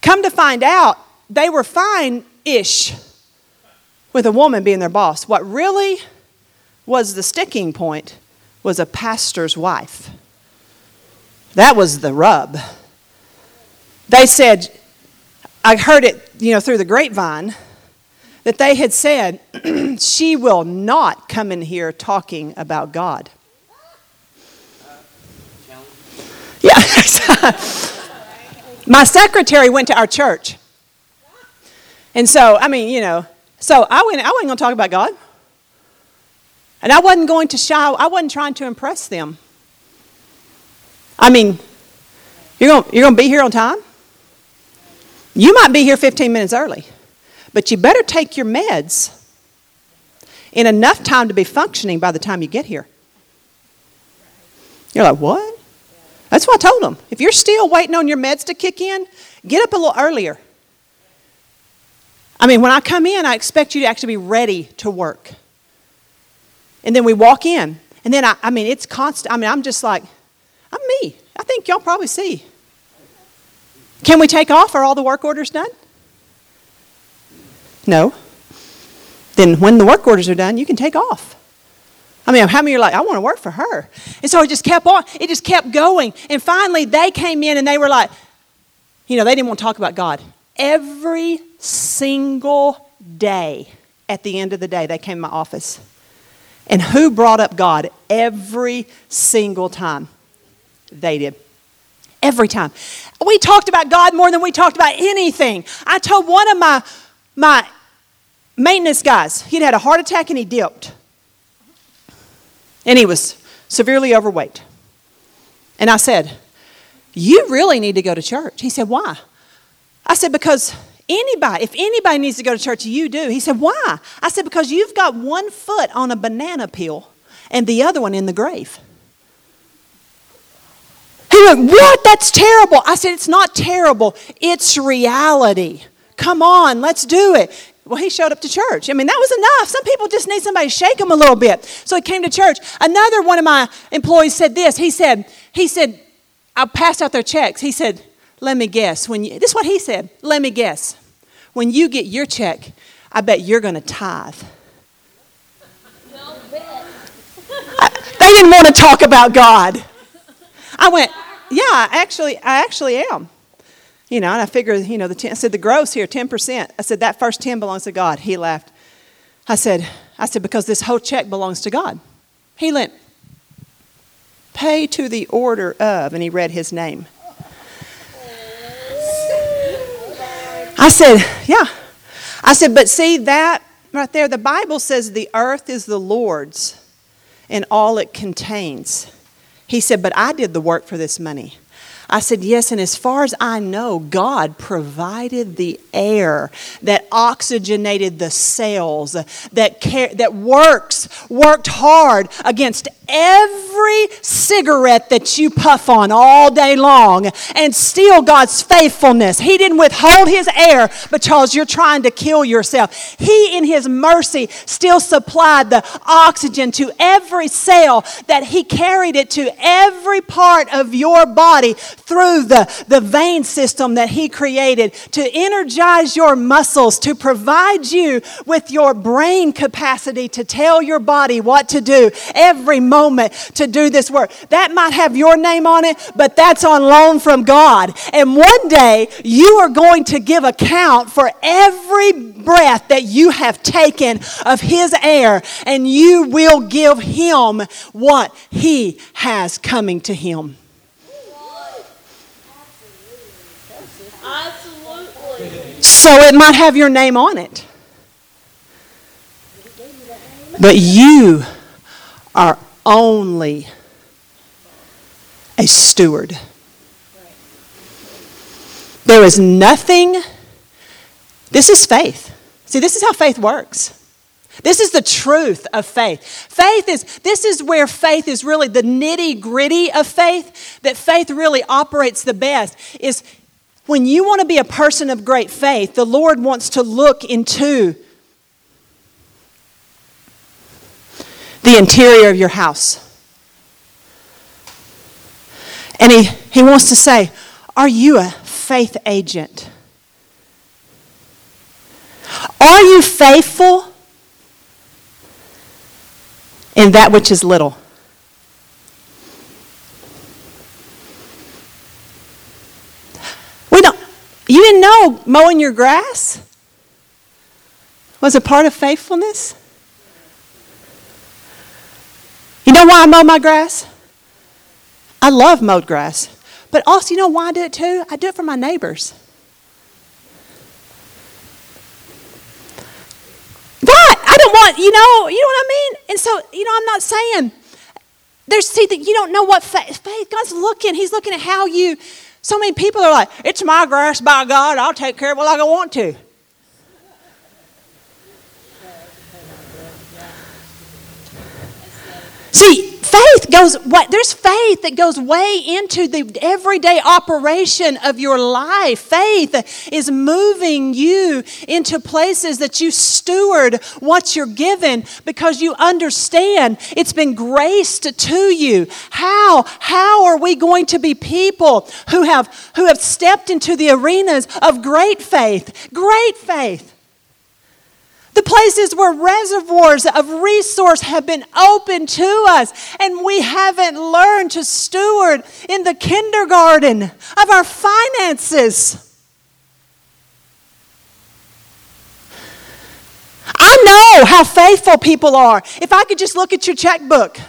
Come to find out, they were fine ish with a woman being their boss. What really was the sticking point was a pastor's wife. That was the rub. They said, I heard it, you know, through the grapevine that they had said, she will not come in here talking about God. Yeah. My secretary went to our church. And so, I mean, you know, so I, went, I wasn't going to talk about God. And I wasn't going to shy, I wasn't trying to impress them. I mean, you're going you're going to be here on time? You might be here 15 minutes early, but you better take your meds in enough time to be functioning by the time you get here. You're like, what? That's what I told them. If you're still waiting on your meds to kick in, get up a little earlier. I mean, when I come in, I expect you to actually be ready to work. And then we walk in. And then, I, I mean, it's constant. I mean, I'm just like, I'm me. I think y'all probably see. Can we take off? Are all the work orders done? No. Then when the work orders are done, you can take off. I mean, how many are like, I want to work for her? And so it just kept on, it just kept going. And finally, they came in and they were like, you know, they didn't want to talk about God. Every single day, at the end of the day, they came to my office. And who brought up God every single time? They did. Every time. We talked about God more than we talked about anything. I told one of my, my maintenance guys, he'd had a heart attack and he dipped and he was severely overweight. And I said, You really need to go to church. He said, Why? I said, Because anybody, if anybody needs to go to church, you do. He said, Why? I said, Because you've got one foot on a banana peel and the other one in the grave. He went, What? That's terrible. I said, It's not terrible, it's reality. Come on, let's do it. Well, he showed up to church. I mean, that was enough. Some people just need somebody to shake them a little bit. So he came to church. Another one of my employees said this. He said, he said, I passed out their checks. He said, let me guess. When you, this is what he said. Let me guess. When you get your check, I bet you're going to tithe. I, they didn't want to talk about God. I went, yeah, actually, I actually am. You know, and I figured, you know, the 10, I said, the gross here, 10%. I said, that first 10 belongs to God. He laughed. I said, I said, because this whole check belongs to God. He went, pay to the order of, and he read his name. I said, yeah. I said, but see that right there, the Bible says the earth is the Lord's and all it contains. He said, but I did the work for this money. I said, Yes, and as far as I know, God provided the air that oxygenated the cells, that, care, that works, worked hard against every cigarette that you puff on all day long and steal God's faithfulness. He didn't withhold his air because you're trying to kill yourself. He, in his mercy, still supplied the oxygen to every cell that he carried it to every part of your body through the, the vein system that he created to energize your muscles, to provide you with your brain capacity to tell your body what to do every moment to do this work. That might have your name on it, but that's on loan from God. And one day you are going to give account for every breath that you have taken of His air, and you will give Him what He has coming to Him. So it might have your name on it. But you are only a steward. There is nothing, this is faith. See, this is how faith works. This is the truth of faith. Faith is, this is where faith is really the nitty gritty of faith, that faith really operates the best, is when you want to be a person of great faith, the Lord wants to look into the interior of your house. And he, he wants to say, Are you a faith agent? Are you faithful in that which is little? We don't, you didn't know mowing your grass was a part of faithfulness? You know why I mow my grass? I love mowed grass. But also, you know why I do it too? I do it for my neighbors. Right. I don't want, you know, you know what I mean? And so, you know, I'm not saying there's see that you don't know what faith, faith God's looking. He's looking at how you so many people are like, it's my grass by God, I'll take care of it like I want to. See, faith goes what there's faith that goes way into the everyday operation of your life. Faith is moving you into places that you steward what you're given because you understand it's been graced to you. How how are we going to be people who have who have stepped into the arenas of great faith? Great faith. The places where reservoirs of resource have been opened to us, and we haven't learned to steward in the kindergarten of our finances. I know how faithful people are. If I could just look at your checkbook.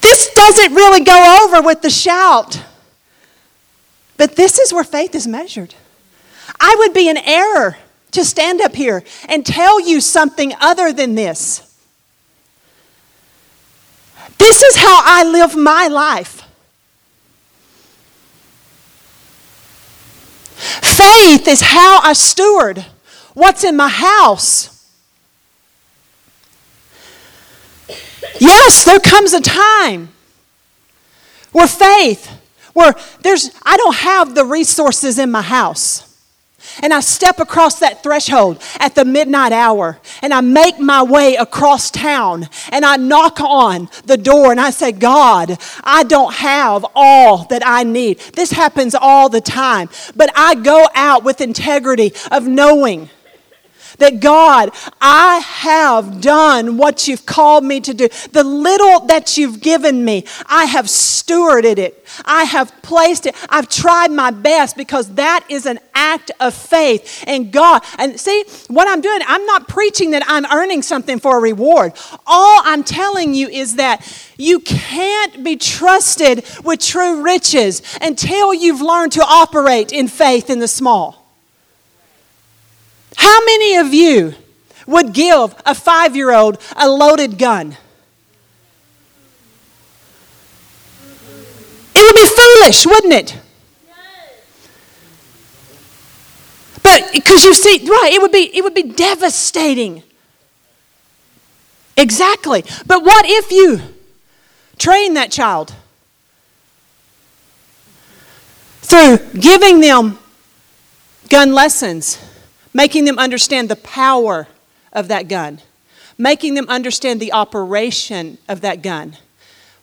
This doesn't really go over with the shout. But this is where faith is measured. I would be in error to stand up here and tell you something other than this. This is how I live my life. Faith is how I steward what's in my house. Yes, there comes a time where faith where there's I don't have the resources in my house. And I step across that threshold at the midnight hour and I make my way across town and I knock on the door and I say, God, I don't have all that I need. This happens all the time. But I go out with integrity of knowing that God, I have done what you've called me to do. The little that you've given me, I have stewarded it. I have placed it. I've tried my best because that is an act of faith. And God, and see what I'm doing, I'm not preaching that I'm earning something for a reward. All I'm telling you is that you can't be trusted with true riches until you've learned to operate in faith in the small. How many of you would give a five year old a loaded gun? It would be foolish, wouldn't it? But because you see, right, it would be it would be devastating Exactly. But what if you train that child through giving them gun lessons, making them understand the power of that gun, making them understand the operation of that gun,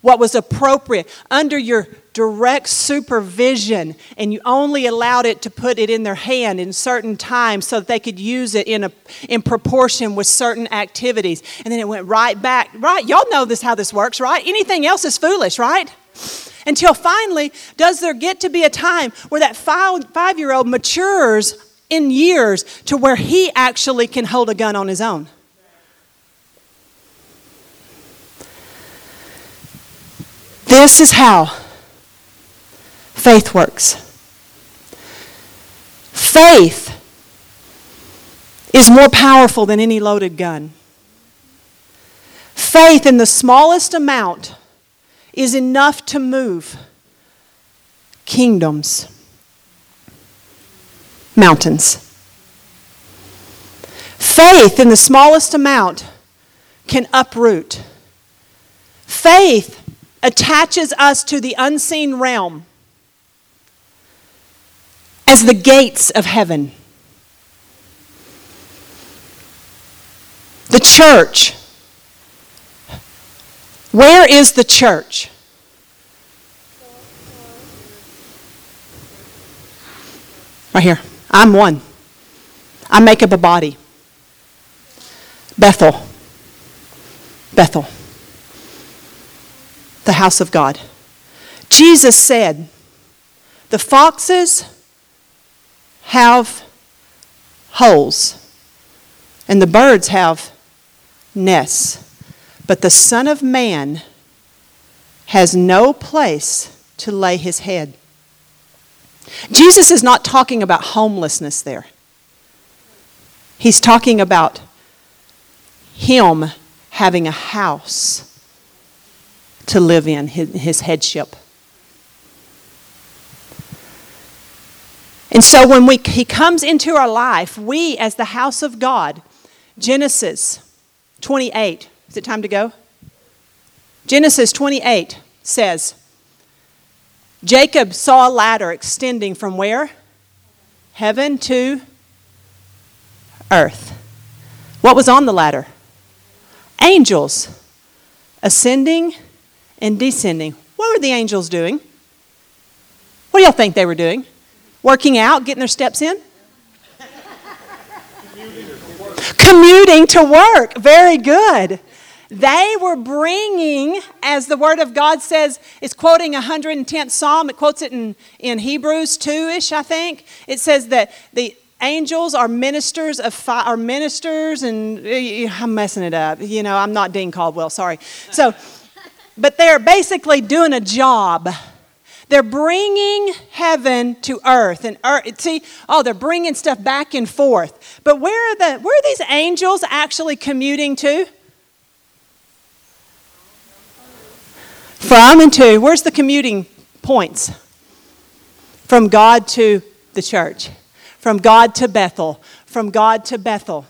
what was appropriate under your direct supervision, and you only allowed it to put it in their hand in certain times so that they could use it in, a, in proportion with certain activities. And then it went right back. Right? Y'all know this how this works, right? Anything else is foolish, right? Until finally, does there get to be a time where that five, five year old matures in years to where he actually can hold a gun on his own? This is how faith works. Faith is more powerful than any loaded gun. Faith in the smallest amount is enough to move kingdoms, mountains. Faith in the smallest amount can uproot. Faith attaches us to the unseen realm as the gates of heaven. The church. Where is the church? Right here. I'm one. I make up a body. Bethel. Bethel. The house of God. Jesus said, The foxes have holes, and the birds have nests, but the Son of Man has no place to lay his head. Jesus is not talking about homelessness there. He's talking about him having a house to live in, his, headship. And so when we, he comes into our life, we, as the house of God, Genesis 28, is it time to go? Genesis 28 says, Jacob saw a ladder extending from where? Heaven to earth. What was on the ladder? Angels ascending and descending. What were the angels doing? What do y'all think they were doing? Working out, getting their steps in? Commuting to work. Very good. They were bringing, as the Word of God says, it's quoting a 110th Psalm. It quotes it in, in Hebrews 2 ish, I think. It says that the angels are ministers of fire, are ministers, and eh, eh, I'm messing it up. You know, I'm not Dean Caldwell, sorry. So, but they're basically doing a job. They're bringing heaven to earth and earth. See, oh, they're bringing stuff back and forth. But where are the where are these angels actually commuting to? From and to. Where's the commuting points? From God to the church. From God to Bethel. From God to Bethel.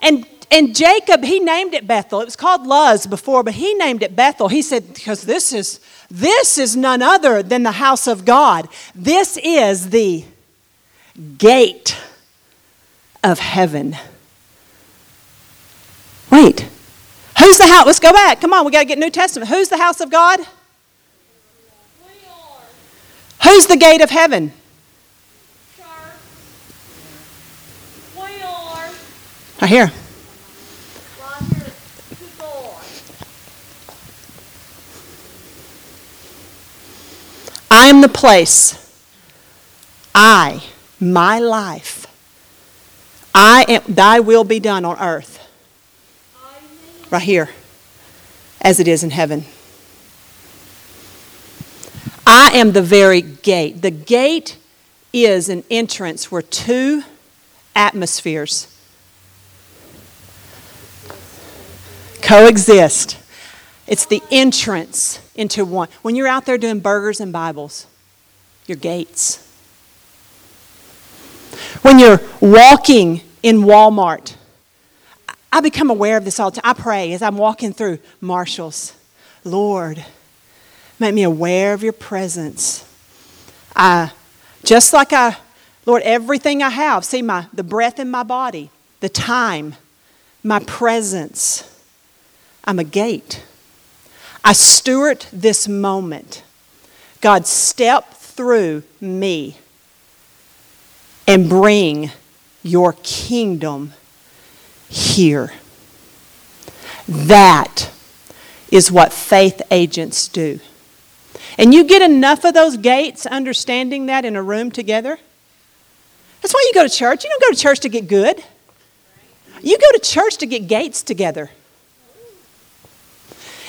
And and Jacob, he named it Bethel. It was called Luz before, but he named it Bethel. He said, because this is this is none other than the house of God. This is the gate of heaven. Wait, Who's the house? Let's go back. Come on, we got to get New Testament. Who's the house of God? We are. Who's the gate of heaven? We are. Right here. I am the place. I, my life. I am, thy will be done on earth right here, as it is in heaven. I am the very gate. The gate is an entrance where two atmospheres coexist. It's the entrance into one. When you're out there doing burgers and Bibles, your gates. When you're walking in Walmart, I become aware of this all the time. I pray as I'm walking through Marshalls. Lord, make me aware of your presence. I, just like I, Lord, everything I have, see my the breath in my body, the time, my presence. I'm a gate. I steward this moment. God, step through me and bring your kingdom here. That is what faith agents do. And you get enough of those gates understanding that in a room together. That's why you go to church. You don't go to church to get good. You go to church to get gates together.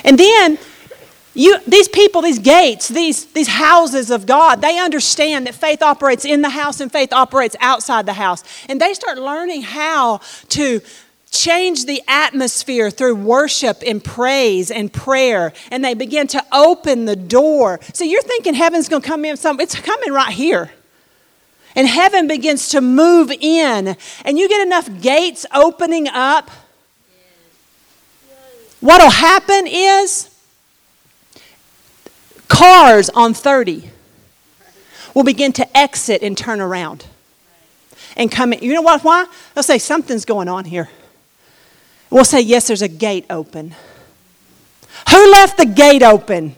And then you, these people, these gates, these, these houses of God, they understand that faith operates in the house and faith operates outside the house. And they start learning how to change the atmosphere through worship and praise and prayer. And they begin to open the door. So you're thinking heaven's going to come in some, it's coming right here. And heaven begins to move in. And you get enough gates opening up. What'll happen is cars on 30 will begin to exit and turn around and come in. You know what? Why? They'll say, Something's going on here. We'll say, Yes, there's a gate open. Who left the gate open?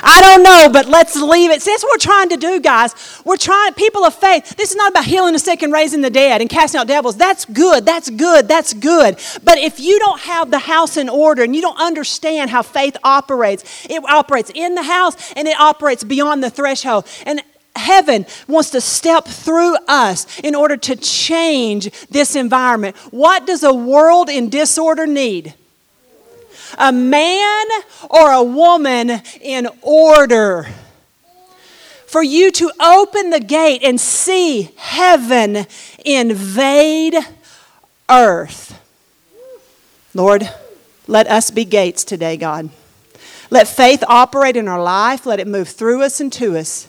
I don't know, but let's leave it. See, that's what we're trying to do, guys. We're trying, people of faith. This is not about healing the sick and raising the dead and casting out devils. That's good. That's good. That's good. But if you don't have the house in order and you don't understand how faith operates, it operates in the house and it operates beyond the threshold. And heaven wants to step through us in order to change this environment. What does a world in disorder need? a man or a woman in order. For you to open the gate and see heaven invade earth. Lord, let us be gates today, God. Let faith operate in our life. Let it move through us and to us.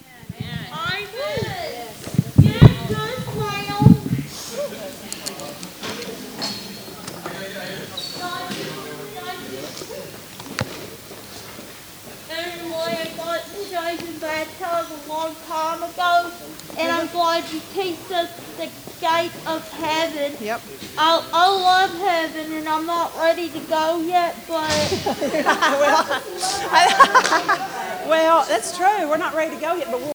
A long time ago, and I'm glad you teach us the gate of heaven. Yep. I, I love heaven, and I'm not ready to go yet, but. well, well, that's true. We're not ready to go yet, but we'll